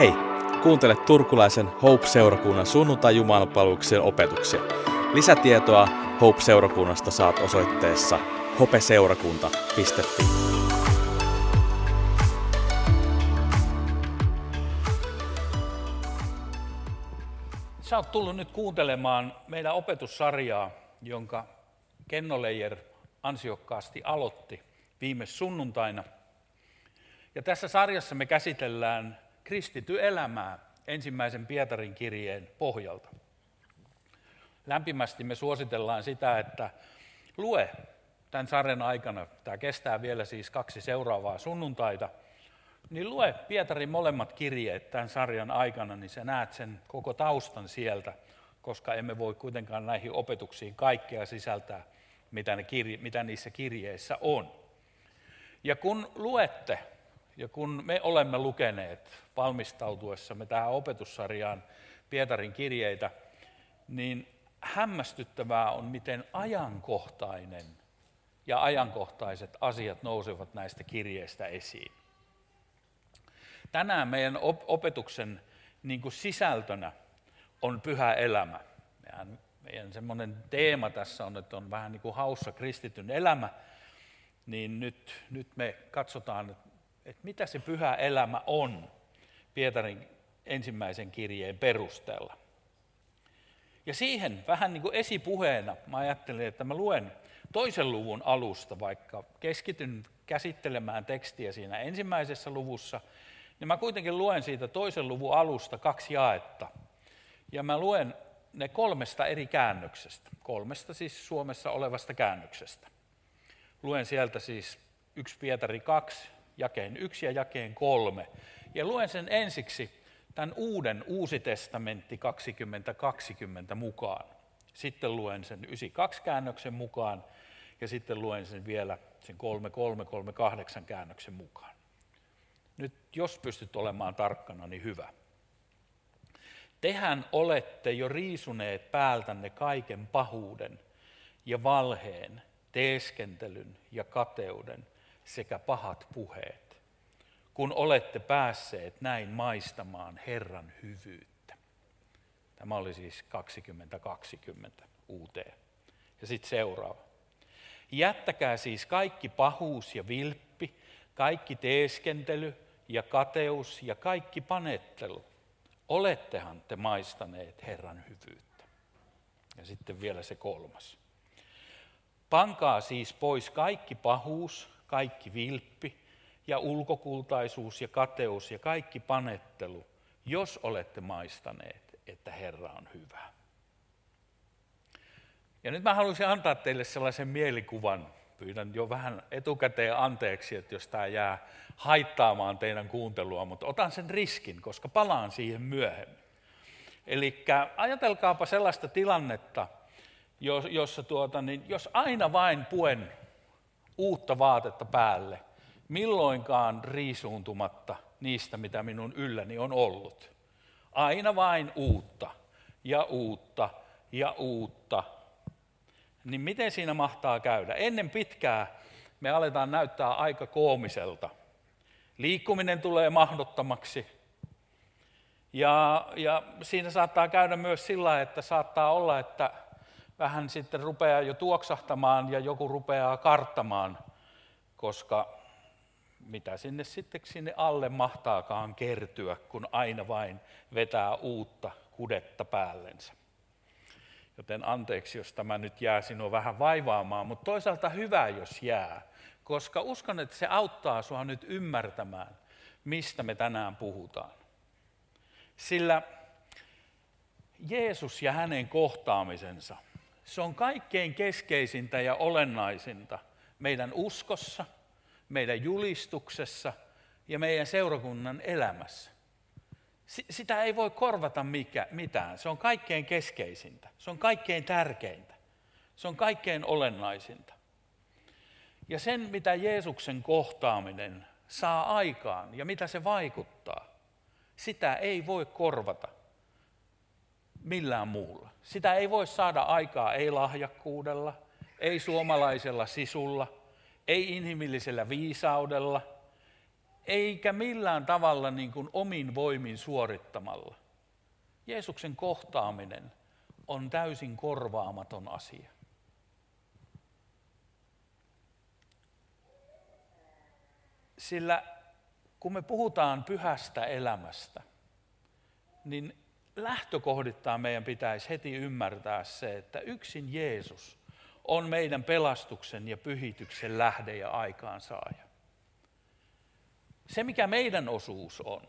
Hei, kuuntele turkulaisen Hope-seurakunnan sunnuntai jumalapalveluksen opetuksia. Lisätietoa Hope-seurakunnasta saat osoitteessa hopeseurakunta.fi. Sä oot tullut nyt kuuntelemaan meidän opetussarjaa, jonka Kenno Leijer ansiokkaasti aloitti viime sunnuntaina. Ja tässä sarjassa me käsitellään kristity elämää ensimmäisen Pietarin kirjeen pohjalta. Lämpimästi me suositellaan sitä, että lue tämän sarjan aikana, tämä kestää vielä siis kaksi seuraavaa sunnuntaita, niin lue Pietarin molemmat kirjeet tämän sarjan aikana, niin sä näet sen koko taustan sieltä, koska emme voi kuitenkaan näihin opetuksiin kaikkea sisältää, mitä, ne kirje, mitä niissä kirjeissä on. Ja kun luette, ja kun me olemme lukeneet valmistautuessamme tähän opetussarjaan Pietarin kirjeitä, niin hämmästyttävää on, miten ajankohtainen ja ajankohtaiset asiat nousevat näistä kirjeistä esiin. Tänään meidän opetuksen niin kuin sisältönä on pyhä elämä. Meidän, meidän semmoinen teema tässä on, että on vähän niin kuin haussa kristityn elämä, niin nyt, nyt me katsotaan, että mitä se pyhä elämä on Pietarin ensimmäisen kirjeen perusteella. Ja siihen vähän niin kuin esipuheena mä ajattelin, että mä luen toisen luvun alusta, vaikka keskityn käsittelemään tekstiä siinä ensimmäisessä luvussa, niin mä kuitenkin luen siitä toisen luvun alusta kaksi jaetta. Ja mä luen ne kolmesta eri käännöksestä, kolmesta siis Suomessa olevasta käännöksestä. Luen sieltä siis 1 Pietari 2, jakeen 1 ja jakeen 3. Ja luen sen ensiksi tämän uuden Uusi testamentti 2020 mukaan. Sitten luen sen 92 käännöksen mukaan ja sitten luen sen vielä sen 3338 käännöksen mukaan. Nyt jos pystyt olemaan tarkkana, niin hyvä. Tehän olette jo riisuneet päältänne kaiken pahuuden ja valheen, teeskentelyn ja kateuden sekä pahat puheet, kun olette päässeet näin maistamaan Herran hyvyyttä. Tämä oli siis 2020 uuteen. Ja sitten seuraava. Jättäkää siis kaikki pahuus ja vilppi, kaikki teeskentely ja kateus ja kaikki panettelu. Olettehan te maistaneet Herran hyvyyttä. Ja sitten vielä se kolmas. Pankaa siis pois kaikki pahuus, kaikki vilppi ja ulkokultaisuus ja kateus ja kaikki panettelu, jos olette maistaneet, että Herra on hyvä. Ja nyt mä haluaisin antaa teille sellaisen mielikuvan. Pyydän jo vähän etukäteen anteeksi, että jos tämä jää haittaamaan teidän kuuntelua, mutta otan sen riskin, koska palaan siihen myöhemmin. Eli ajatelkaapa sellaista tilannetta, jossa tuota, niin jos aina vain puen uutta vaatetta päälle, milloinkaan riisuuntumatta niistä, mitä minun ylläni on ollut. Aina vain uutta ja uutta ja uutta. Niin miten siinä mahtaa käydä? Ennen pitkää me aletaan näyttää aika koomiselta. Liikkuminen tulee mahdottomaksi. Ja, ja siinä saattaa käydä myös sillä, että saattaa olla, että vähän sitten rupeaa jo tuoksahtamaan ja joku rupeaa karttamaan, koska mitä sinne sitten sinne alle mahtaakaan kertyä, kun aina vain vetää uutta kudetta päällensä. Joten anteeksi, jos tämä nyt jää sinua vähän vaivaamaan, mutta toisaalta hyvä, jos jää, koska uskon, että se auttaa sinua nyt ymmärtämään, mistä me tänään puhutaan. Sillä Jeesus ja hänen kohtaamisensa – se on kaikkein keskeisintä ja olennaisinta meidän uskossa, meidän julistuksessa ja meidän seurakunnan elämässä. Sitä ei voi korvata mikä, mitään. Se on kaikkein keskeisintä. Se on kaikkein tärkeintä. Se on kaikkein olennaisinta. Ja sen, mitä Jeesuksen kohtaaminen saa aikaan ja mitä se vaikuttaa, sitä ei voi korvata millään muulla. Sitä ei voi saada aikaa ei lahjakkuudella, ei suomalaisella sisulla, ei inhimillisellä viisaudella, eikä millään tavalla niin kuin omin voimin suorittamalla. Jeesuksen kohtaaminen on täysin korvaamaton asia. Sillä kun me puhutaan pyhästä elämästä, niin lähtökohdittaan meidän pitäisi heti ymmärtää se, että yksin Jeesus on meidän pelastuksen ja pyhityksen lähde ja aikaansaaja. Se, mikä meidän osuus on,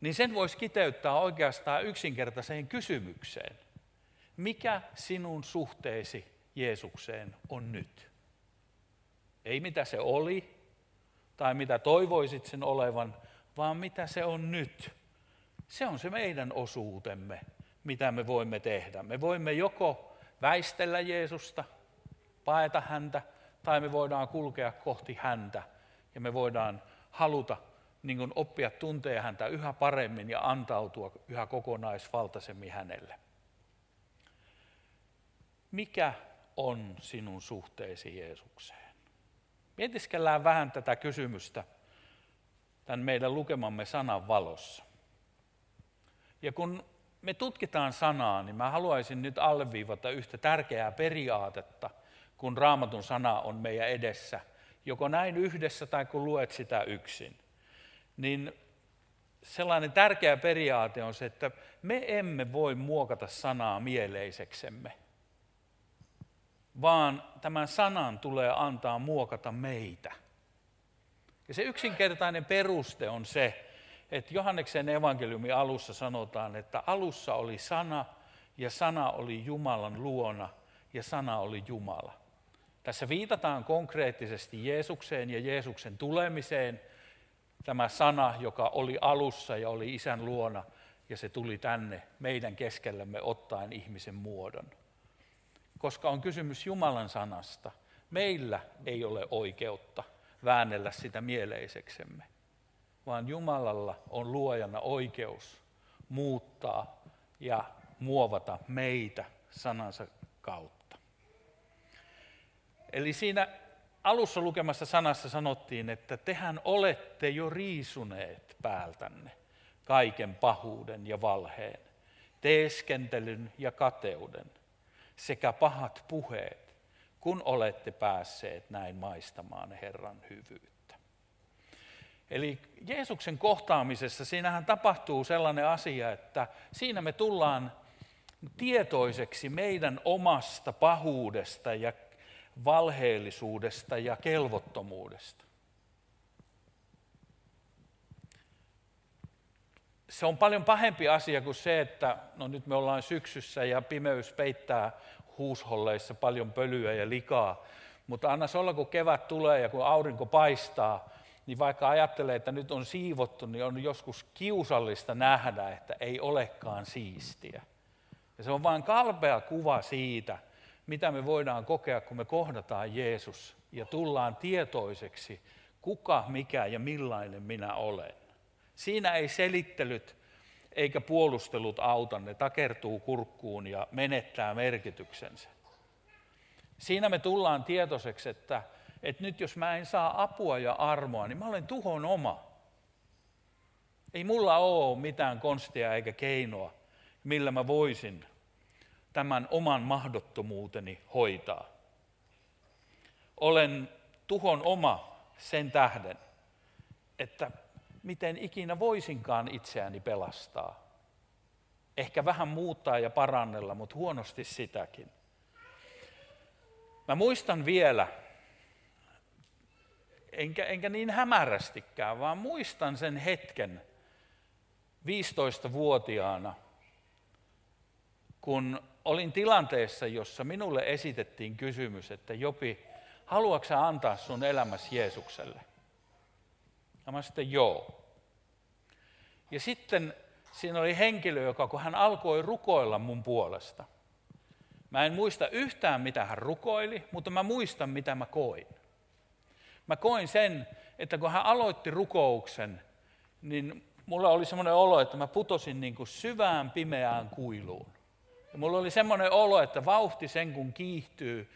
niin sen voisi kiteyttää oikeastaan yksinkertaiseen kysymykseen. Mikä sinun suhteesi Jeesukseen on nyt? Ei mitä se oli tai mitä toivoisit sen olevan, vaan mitä se on nyt. Se on se meidän osuutemme, mitä me voimme tehdä. Me voimme joko väistellä Jeesusta, paeta häntä, tai me voidaan kulkea kohti häntä ja me voidaan haluta niin kuin oppia tuntea häntä yhä paremmin ja antautua yhä kokonaisvaltaisemmin hänelle. Mikä on sinun suhteesi Jeesukseen? Mietiskellään vähän tätä kysymystä tämän meidän lukemamme sanan valossa. Ja kun me tutkitaan sanaa, niin mä haluaisin nyt alleviivata yhtä tärkeää periaatetta, kun raamatun sana on meidän edessä, joko näin yhdessä tai kun luet sitä yksin. Niin sellainen tärkeä periaate on se, että me emme voi muokata sanaa mieleiseksemme, vaan tämän sanan tulee antaa muokata meitä. Ja se yksinkertainen peruste on se, että Johanneksen evankeliumin alussa sanotaan, että alussa oli sana ja sana oli Jumalan luona ja sana oli Jumala. Tässä viitataan konkreettisesti Jeesukseen ja Jeesuksen tulemiseen. Tämä sana, joka oli alussa ja oli isän luona, ja se tuli tänne meidän keskellämme ottaen ihmisen muodon. Koska on kysymys Jumalan sanasta, meillä ei ole oikeutta väännellä sitä mieleiseksemme vaan Jumalalla on luojana oikeus muuttaa ja muovata meitä sanansa kautta. Eli siinä alussa lukemassa sanassa sanottiin, että tehän olette jo riisuneet päältänne kaiken pahuuden ja valheen, teeskentelyn ja kateuden sekä pahat puheet, kun olette päässeet näin maistamaan Herran hyvyyttä. Eli Jeesuksen kohtaamisessa siinähän tapahtuu sellainen asia, että siinä me tullaan tietoiseksi meidän omasta pahuudesta ja valheellisuudesta ja kelvottomuudesta. Se on paljon pahempi asia kuin se, että no nyt me ollaan syksyssä ja pimeys peittää huusholleissa paljon pölyä ja likaa. Mutta anna olla, kun kevät tulee ja kun aurinko paistaa, niin vaikka ajattelee, että nyt on siivottu, niin on joskus kiusallista nähdä, että ei olekaan siistiä. Ja se on vain kalpea kuva siitä, mitä me voidaan kokea, kun me kohdataan Jeesus ja tullaan tietoiseksi, kuka, mikä ja millainen minä olen. Siinä ei selittelyt eikä puolustelut auta, ne takertuu kurkkuun ja menettää merkityksensä. Siinä me tullaan tietoiseksi, että että nyt jos mä en saa apua ja armoa, niin mä olen tuhon oma. Ei mulla ole mitään konstia eikä keinoa, millä mä voisin tämän oman mahdottomuuteni hoitaa. Olen tuhon oma sen tähden, että miten ikinä voisinkaan itseäni pelastaa. Ehkä vähän muuttaa ja parannella, mutta huonosti sitäkin. Mä muistan vielä, enkä, enkä niin hämärästikään, vaan muistan sen hetken 15-vuotiaana, kun olin tilanteessa, jossa minulle esitettiin kysymys, että Jopi, haluatko antaa sun elämäsi Jeesukselle? Ja mä sitten joo. Ja sitten siinä oli henkilö, joka kun hän alkoi rukoilla mun puolesta. Mä en muista yhtään, mitä hän rukoili, mutta mä muistan, mitä mä koin. Mä koin sen, että kun hän aloitti rukouksen, niin mulla oli semmoinen olo, että mä putosin niin kuin syvään pimeään kuiluun. Ja mulla oli semmoinen olo, että vauhti sen kun kiihtyy,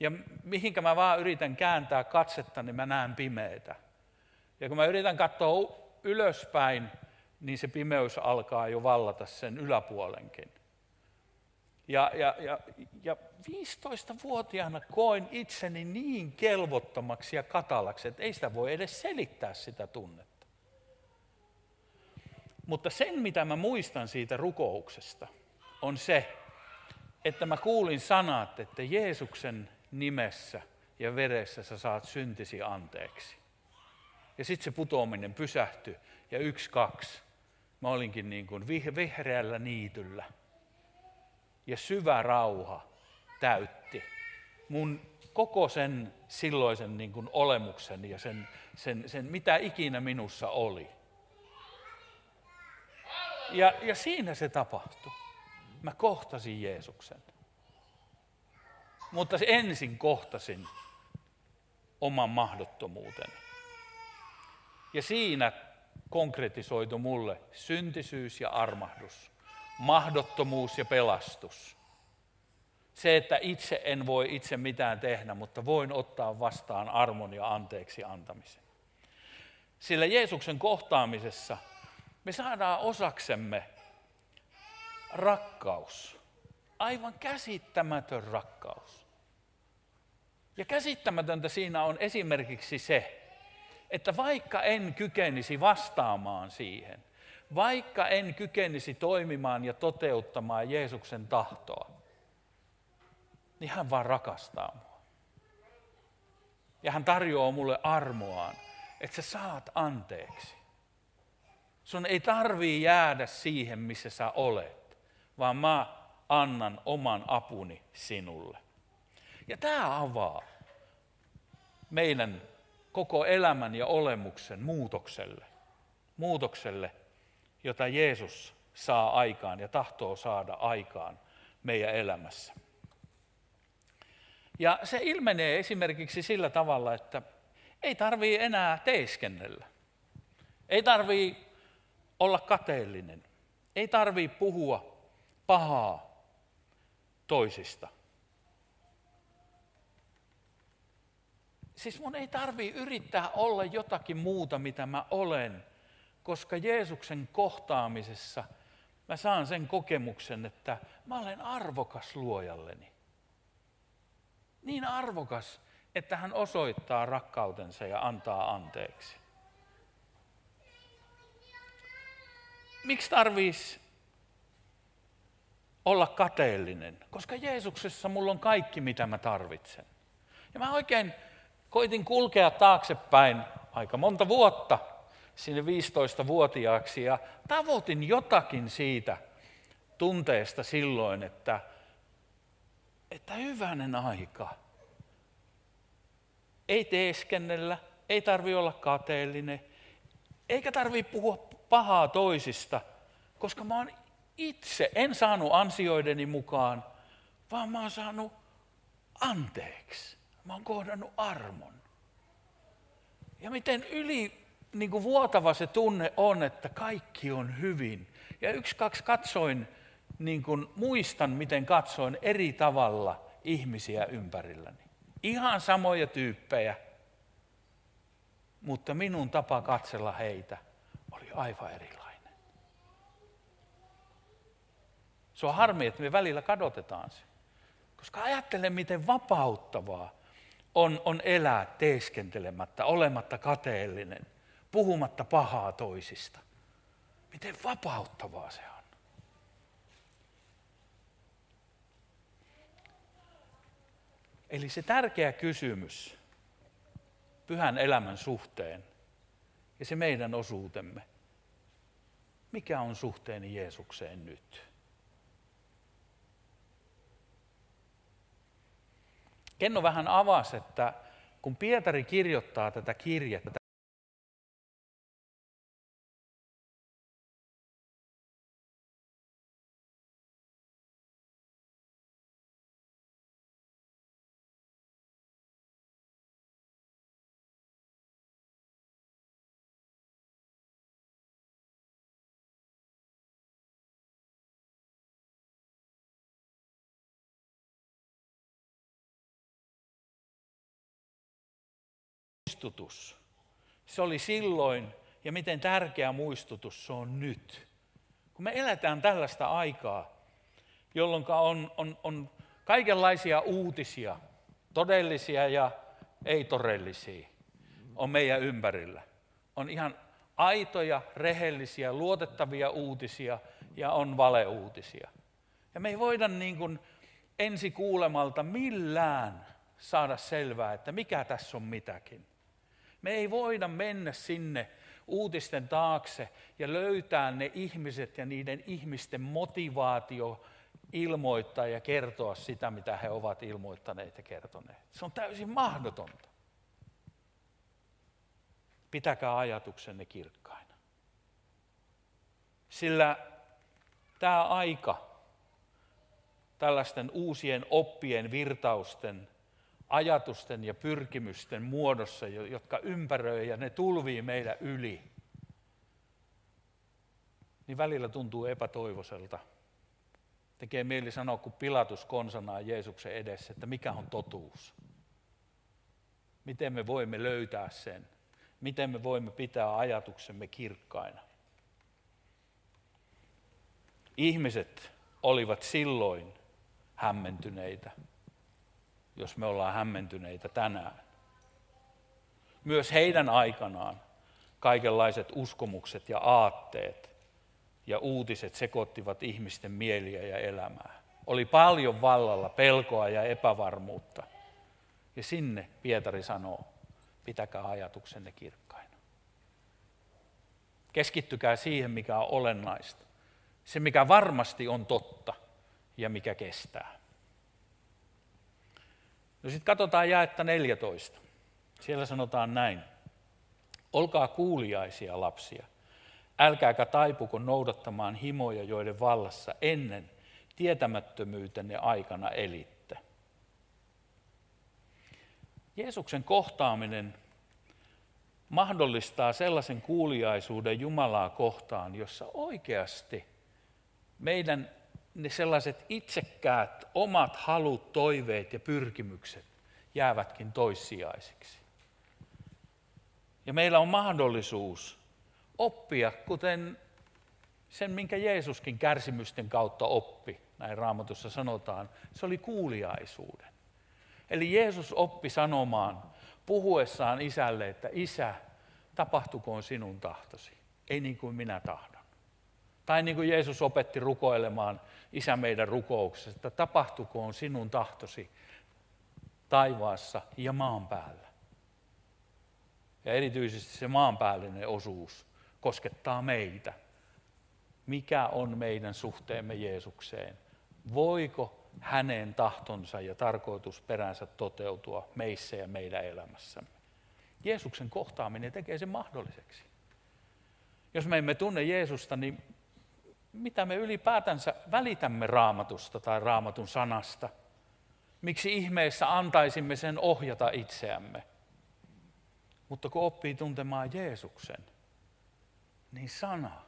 ja mihinkä mä vaan yritän kääntää katsetta, niin mä näen pimeitä. Ja kun mä yritän katsoa ylöspäin, niin se pimeys alkaa jo vallata sen yläpuolenkin. Ja, ja, ja, ja 15-vuotiaana koin itseni niin kelvottomaksi ja katalaksi, että ei sitä voi edes selittää sitä tunnetta. Mutta sen, mitä mä muistan siitä rukouksesta, on se, että mä kuulin sanat, että Jeesuksen nimessä ja veressä sä saat syntisi anteeksi. Ja sitten se putoaminen pysähtyi ja yksi, kaksi. Mä olinkin niin kuin vihreällä niityllä. Ja syvä rauha täytti mun koko sen silloisen niin kuin olemuksen ja sen, sen, sen, mitä ikinä minussa oli. Ja, ja siinä se tapahtui. Mä kohtasin Jeesuksen. Mutta ensin kohtasin oman mahdottomuuteni. Ja siinä konkretisoitu mulle syntisyys ja armahdus, mahdottomuus ja pelastus. Se, että itse en voi itse mitään tehdä, mutta voin ottaa vastaan armon ja anteeksi antamisen. Sillä Jeesuksen kohtaamisessa me saadaan osaksemme rakkaus. Aivan käsittämätön rakkaus. Ja käsittämätöntä siinä on esimerkiksi se, että vaikka en kykenisi vastaamaan siihen, vaikka en kykenisi toimimaan ja toteuttamaan Jeesuksen tahtoa, niin hän vaan rakastaa mua. Ja hän tarjoaa mulle armoaan, että sä saat anteeksi. Sun ei tarvii jäädä siihen, missä sä olet, vaan mä annan oman apuni sinulle. Ja tämä avaa meidän koko elämän ja olemuksen muutokselle. Muutokselle, jota Jeesus saa aikaan ja tahtoo saada aikaan meidän elämässä. Ja se ilmenee esimerkiksi sillä tavalla, että ei tarvii enää teeskennellä. Ei tarvii olla kateellinen. Ei tarvii puhua pahaa toisista. Siis mun ei tarvii yrittää olla jotakin muuta, mitä mä olen, koska Jeesuksen kohtaamisessa mä saan sen kokemuksen, että mä olen arvokas luojalleni. Niin arvokas, että hän osoittaa rakkautensa ja antaa anteeksi. Miksi tarvitsisi olla kateellinen? Koska Jeesuksessa mulla on kaikki, mitä mä tarvitsen. Ja mä oikein koitin kulkea taaksepäin aika monta vuotta sinne 15-vuotiaaksi ja tavoitin jotakin siitä tunteesta silloin, että, että hyvänen aika. Ei teeskennellä, ei tarvi olla kateellinen, eikä tarvi puhua pahaa toisista, koska mä oon itse, en saanut ansioideni mukaan, vaan mä oon saanut anteeksi. Mä oon kohdannut armon. Ja miten yli niin kuin vuotava se tunne on, että kaikki on hyvin. Ja yksi, kaksi katsoin, niin kuin muistan, miten katsoin eri tavalla ihmisiä ympärilläni. Ihan samoja tyyppejä, mutta minun tapa katsella heitä oli aivan erilainen. Se on harmi, että me välillä kadotetaan se. Koska ajattelen, miten vapauttavaa on, on elää teeskentelemättä, olematta kateellinen, puhumatta pahaa toisista. Miten vapauttavaa se on. Eli se tärkeä kysymys pyhän elämän suhteen ja se meidän osuutemme. Mikä on suhteeni Jeesukseen nyt? Kenno vähän avasi, että kun Pietari kirjoittaa tätä kirjettä, muistutus se oli silloin ja miten tärkeä muistutus se on nyt. Kun me eletään tällaista aikaa, jolloin on, on, on kaikenlaisia uutisia, todellisia ja ei-todellisia, on meidän ympärillä. On ihan aitoja, rehellisiä, luotettavia uutisia ja on valeuutisia. Ja me ei voida niin kuin ensi kuulemalta millään saada selvää, että mikä tässä on mitäkin. Me ei voida mennä sinne uutisten taakse ja löytää ne ihmiset ja niiden ihmisten motivaatio ilmoittaa ja kertoa sitä, mitä he ovat ilmoittaneet ja kertoneet. Se on täysin mahdotonta. Pitäkää ajatuksenne kirkkaina. Sillä tämä aika tällaisten uusien oppien, virtausten, ajatusten ja pyrkimysten muodossa, jotka ympäröi ja ne tulvii meidän yli, niin välillä tuntuu epätoivoiselta. Tekee mieli sanoa, kun Pilatus konsanaa Jeesuksen edessä, että mikä on totuus. Miten me voimme löytää sen? Miten me voimme pitää ajatuksemme kirkkaina? Ihmiset olivat silloin hämmentyneitä, jos me ollaan hämmentyneitä tänään. Myös heidän aikanaan kaikenlaiset uskomukset ja aatteet ja uutiset sekoittivat ihmisten mieliä ja elämää. Oli paljon vallalla pelkoa ja epävarmuutta. Ja sinne Pietari sanoo, pitäkää ajatuksenne kirkkaina. Keskittykää siihen, mikä on olennaista. Se, mikä varmasti on totta ja mikä kestää. No sitten katsotaan jaetta 14. Siellä sanotaan näin. Olkaa kuuliaisia lapsia. Älkääkä taipuko noudattamaan himoja, joiden vallassa ennen tietämättömyytenne aikana elitte. Jeesuksen kohtaaminen mahdollistaa sellaisen kuuliaisuuden Jumalaa kohtaan, jossa oikeasti meidän ne sellaiset itsekkäät omat halut, toiveet ja pyrkimykset jäävätkin toissijaisiksi. Ja meillä on mahdollisuus oppia, kuten sen, minkä Jeesuskin kärsimysten kautta oppi, näin raamatussa sanotaan, se oli kuuliaisuuden. Eli Jeesus oppi sanomaan puhuessaan isälle, että isä, tapahtukoon sinun tahtosi, ei niin kuin minä tahdon. Tai niin kuin Jeesus opetti rukoilemaan isä meidän rukouksessa, että tapahtukoon sinun tahtosi taivaassa ja maan päällä. Ja erityisesti se maanpäällinen osuus koskettaa meitä. Mikä on meidän suhteemme Jeesukseen? Voiko hänen tahtonsa ja tarkoitusperänsä toteutua meissä ja meidän elämässämme? Jeesuksen kohtaaminen tekee sen mahdolliseksi. Jos me emme tunne Jeesusta, niin mitä me ylipäätänsä välitämme raamatusta tai raamatun sanasta? Miksi ihmeessä antaisimme sen ohjata itseämme? Mutta kun oppii tuntemaan Jeesuksen, niin sana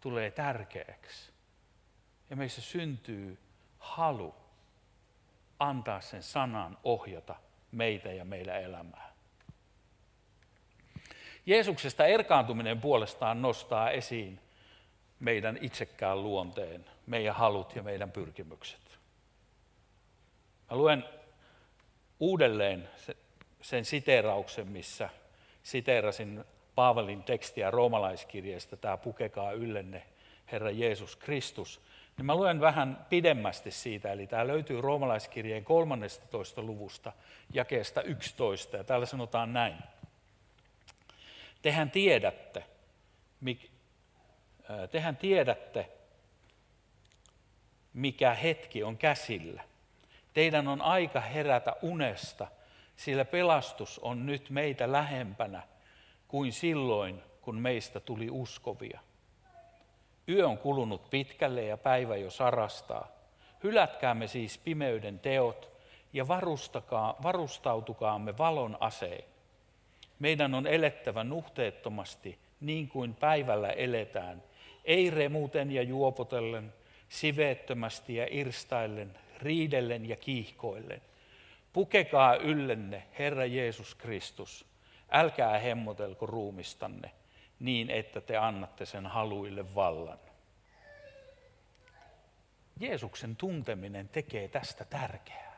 tulee tärkeäksi. Ja meissä syntyy halu antaa sen sanan ohjata meitä ja meidän elämää. Jeesuksesta erkaantuminen puolestaan nostaa esiin meidän itsekään luonteen, meidän halut ja meidän pyrkimykset. Mä luen uudelleen sen siteerauksen, missä siteerasin Paavalin tekstiä roomalaiskirjeestä, tämä pukekaa yllenne Herra Jeesus Kristus. Niin mä luen vähän pidemmästi siitä, eli tämä löytyy roomalaiskirjeen 13. luvusta, jakeesta 11, ja täällä sanotaan näin. Tehän tiedätte, tehän tiedätte, mikä hetki on käsillä. Teidän on aika herätä unesta, sillä pelastus on nyt meitä lähempänä kuin silloin, kun meistä tuli uskovia. Yö on kulunut pitkälle ja päivä jo sarastaa. Hylätkäämme siis pimeyden teot ja varustautukaamme valon aseen. Meidän on elettävä nuhteettomasti niin kuin päivällä eletään – ei remuten ja juopotellen, siveettömästi ja irstaillen, riidellen ja kiihkoillen. Pukekaa yllenne Herra Jeesus Kristus. älkää hemmotelko ruumistanne niin, että te annatte sen haluille vallan. Jeesuksen tunteminen tekee tästä tärkeää.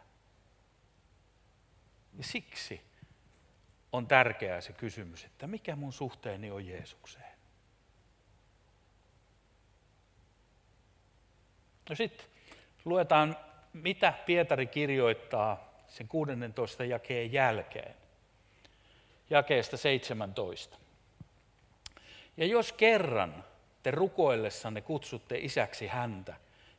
Ja siksi on tärkeää se kysymys, että mikä mun suhteeni on Jeesukseen. No sitten luetaan, mitä Pietari kirjoittaa sen 16 jakeen jälkeen. Jakeesta 17. Ja jos kerran te rukoillessanne kutsutte isäksi häntä,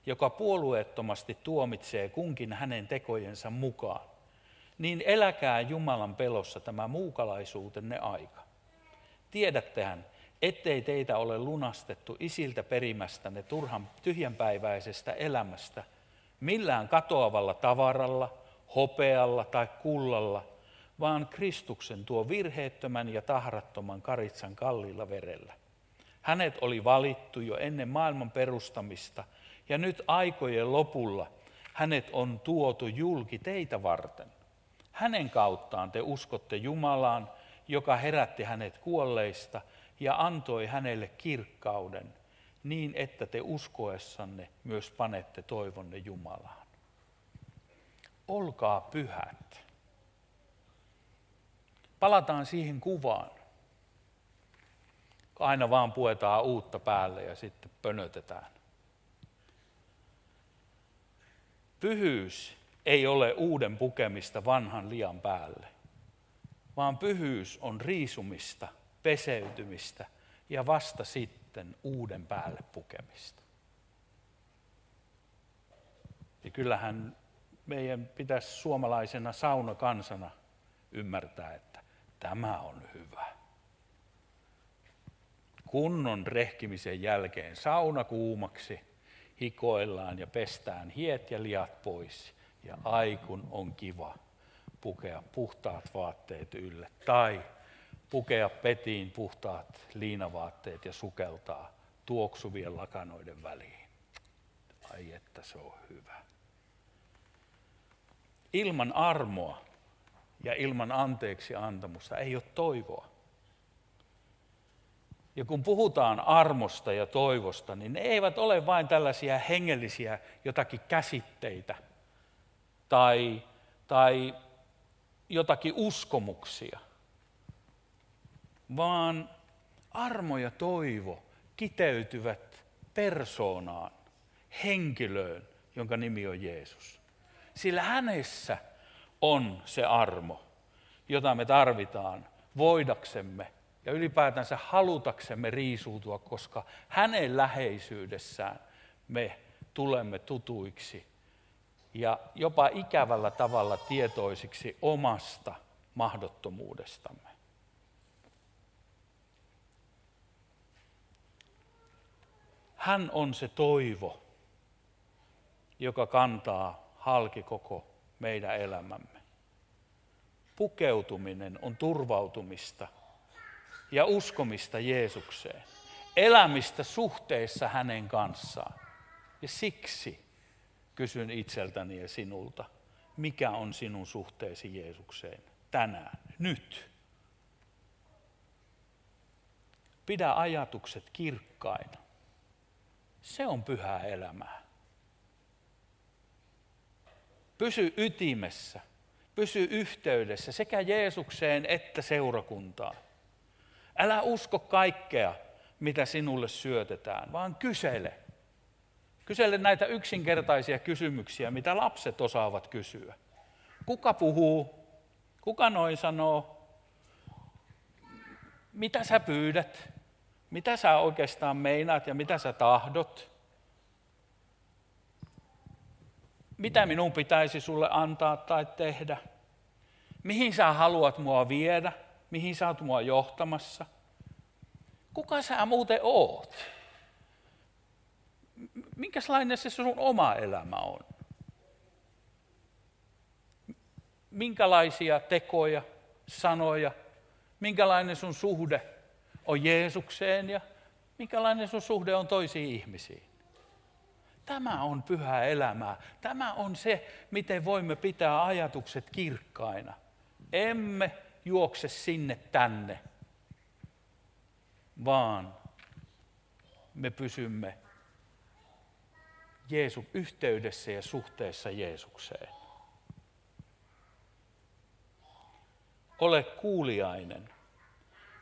joka puolueettomasti tuomitsee kunkin hänen tekojensa mukaan, niin eläkää Jumalan pelossa tämä muukalaisuutenne aika. Tiedättehän, ettei teitä ole lunastettu isiltä perimästänne turhan tyhjänpäiväisestä elämästä millään katoavalla tavaralla, hopealla tai kullalla, vaan Kristuksen tuo virheettömän ja tahrattoman karitsan kalliilla verellä. Hänet oli valittu jo ennen maailman perustamista, ja nyt aikojen lopulla hänet on tuotu julki teitä varten. Hänen kauttaan te uskotte Jumalaan, joka herätti hänet kuolleista ja antoi hänelle kirkkauden, niin että te uskoessanne myös panette toivonne Jumalaan. Olkaa pyhät. Palataan siihen kuvaan. Aina vaan puetaan uutta päälle ja sitten pönötetään. Pyhyys ei ole uuden pukemista vanhan lian päälle, vaan pyhyys on riisumista, peseytymistä ja vasta sitten uuden päälle pukemista. Ja kyllähän meidän pitäisi suomalaisena saunakansana ymmärtää, että tämä on hyvä. Kunnon rehkimisen jälkeen sauna kuumaksi, hikoillaan ja pestään hiet ja liat pois ja aikun on kiva pukea puhtaat vaatteet ylle tai pukea petiin puhtaat liinavaatteet ja sukeltaa tuoksuvien lakanoiden väliin. Ai että se on hyvä. Ilman armoa ja ilman anteeksi antamusta ei ole toivoa. Ja kun puhutaan armosta ja toivosta, niin ne eivät ole vain tällaisia hengellisiä jotakin käsitteitä – tai, tai jotakin uskomuksia, vaan armo ja toivo kiteytyvät persoonaan, henkilöön, jonka nimi on Jeesus. Sillä hänessä on se armo, jota me tarvitaan voidaksemme ja ylipäätänsä halutaksemme riisuutua, koska hänen läheisyydessään me tulemme tutuiksi ja jopa ikävällä tavalla tietoisiksi omasta mahdottomuudestamme. Hän on se toivo, joka kantaa halki koko meidän elämämme. Pukeutuminen on turvautumista ja uskomista Jeesukseen, elämistä suhteessa hänen kanssaan. Ja siksi kysyn itseltäni ja sinulta, mikä on sinun suhteesi Jeesukseen tänään, nyt? Pidä ajatukset kirkkaina. Se on pyhää elämää. Pysy ytimessä, pysy yhteydessä sekä Jeesukseen että seurakuntaan. Älä usko kaikkea, mitä sinulle syötetään, vaan kysele. Kysele näitä yksinkertaisia kysymyksiä, mitä lapset osaavat kysyä. Kuka puhuu? Kuka noin sanoo? Mitä sä pyydät? Mitä sä oikeastaan meinaat ja mitä sä tahdot? Mitä minun pitäisi sulle antaa tai tehdä? Mihin sä haluat mua viedä? Mihin sä oot mua johtamassa? Kuka sä muuten oot? minkälainen se sun oma elämä on? Minkälaisia tekoja, sanoja, minkälainen sun suhde on Jeesukseen ja minkälainen sun suhde on toisiin ihmisiin? Tämä on pyhää elämää. Tämä on se, miten voimme pitää ajatukset kirkkaina. Emme juokse sinne tänne, vaan me pysymme Jeesu, yhteydessä ja suhteessa Jeesukseen. Ole kuuliainen.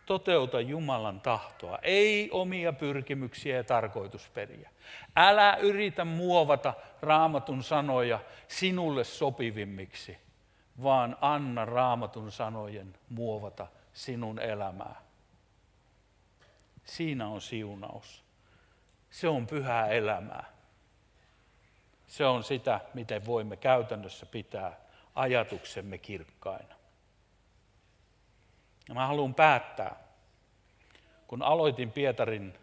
Toteuta Jumalan tahtoa, ei omia pyrkimyksiä ja tarkoitusperiä. Älä yritä muovata raamatun sanoja sinulle sopivimmiksi, vaan anna raamatun sanojen muovata sinun elämää. Siinä on siunaus. Se on pyhää elämää. Se on sitä, miten voimme käytännössä pitää ajatuksemme kirkkaina. Ja mä haluan päättää, kun aloitin Pietarin,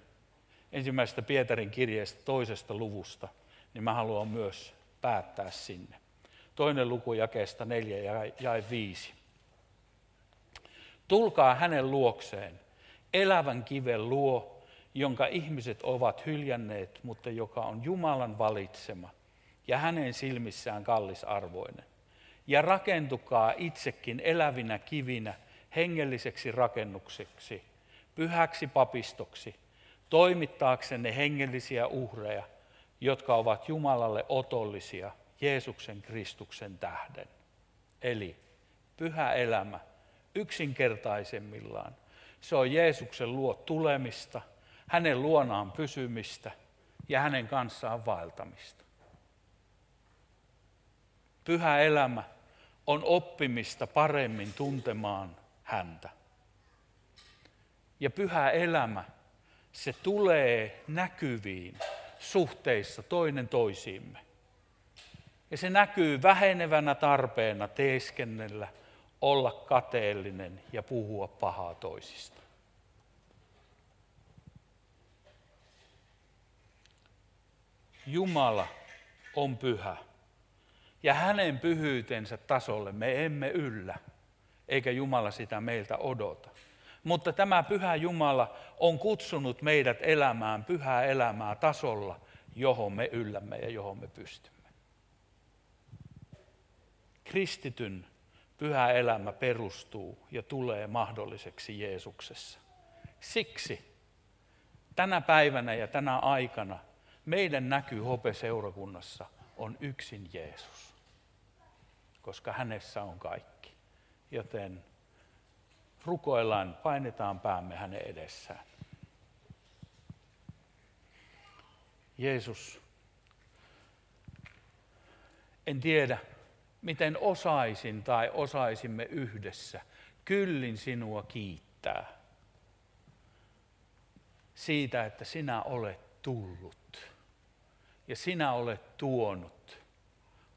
ensimmäisestä Pietarin kirjeestä toisesta luvusta, niin mä haluan myös päättää sinne. Toinen luku jakeesta neljä ja jae viisi. Tulkaa hänen luokseen, elävän kiven luo, jonka ihmiset ovat hyljänneet, mutta joka on Jumalan valitsema ja hänen silmissään kallisarvoinen. Ja rakentukaa itsekin elävinä kivinä hengelliseksi rakennukseksi, pyhäksi papistoksi, toimittaaksenne hengellisiä uhreja, jotka ovat Jumalalle otollisia Jeesuksen Kristuksen tähden. Eli pyhä elämä yksinkertaisemmillaan. Se on Jeesuksen luo tulemista, hänen luonaan pysymistä ja hänen kanssaan vaeltamista. Pyhä elämä on oppimista paremmin tuntemaan häntä. Ja pyhä elämä, se tulee näkyviin suhteissa toinen toisiimme. Ja se näkyy vähenevänä tarpeena teeskennellä, olla kateellinen ja puhua pahaa toisista. Jumala on pyhä. Ja hänen pyhyytensä tasolle me emme yllä eikä Jumala sitä meiltä odota. Mutta tämä pyhä Jumala on kutsunut meidät elämään pyhää elämää tasolla, johon me yllämme ja johon me pystymme. Kristityn pyhä elämä perustuu ja tulee mahdolliseksi Jeesuksessa. Siksi tänä päivänä ja tänä aikana meidän näky Hope-seurakunnassa on yksin Jeesus, koska hänessä on kaikki joten rukoillaan, painetaan päämme hänen edessään. Jeesus, en tiedä, miten osaisin tai osaisimme yhdessä kyllin sinua kiittää siitä, että sinä olet tullut ja sinä olet tuonut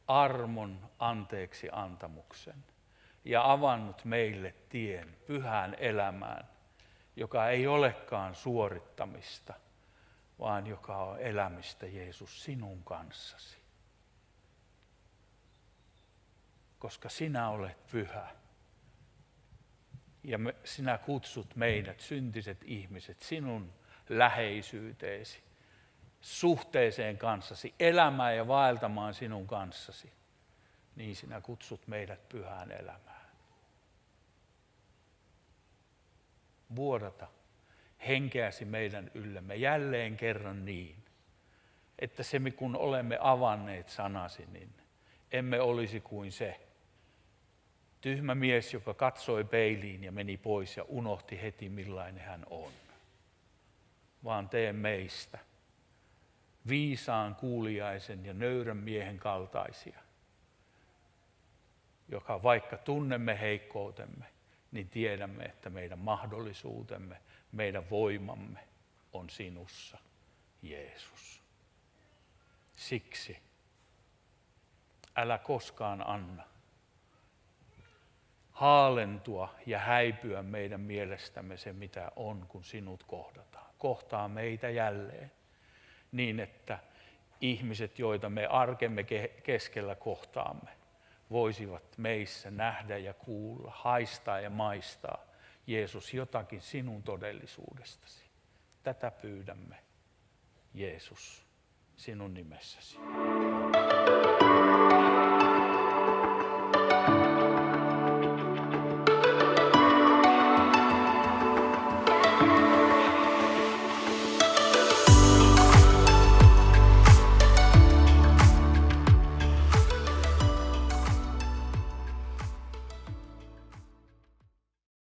armon anteeksi antamuksen ja avannut meille tien pyhään elämään, joka ei olekaan suorittamista, vaan joka on elämistä Jeesus sinun kanssasi. Koska sinä olet pyhä. Ja me, sinä kutsut meidät, syntiset ihmiset, sinun läheisyyteesi, suhteeseen kanssasi, elämään ja vaeltamaan sinun kanssasi, niin sinä kutsut meidät pyhään elämään. Vuodata henkeäsi meidän yllämme jälleen kerran niin, että se kun olemme avanneet sanasi, niin emme olisi kuin se tyhmä mies, joka katsoi peiliin ja meni pois ja unohti heti millainen hän on. Vaan tee meistä viisaan, kuuliaisen ja nöyrän miehen kaltaisia, joka vaikka tunnemme heikkoutemme, niin tiedämme, että meidän mahdollisuutemme, meidän voimamme on sinussa, Jeesus. Siksi älä koskaan anna haalentua ja häipyä meidän mielestämme se, mitä on, kun sinut kohdataan. Kohtaa meitä jälleen niin, että ihmiset, joita me arkemme keskellä kohtaamme, voisivat meissä nähdä ja kuulla, haistaa ja maistaa, Jeesus, jotakin sinun todellisuudestasi. Tätä pyydämme, Jeesus, sinun nimessäsi.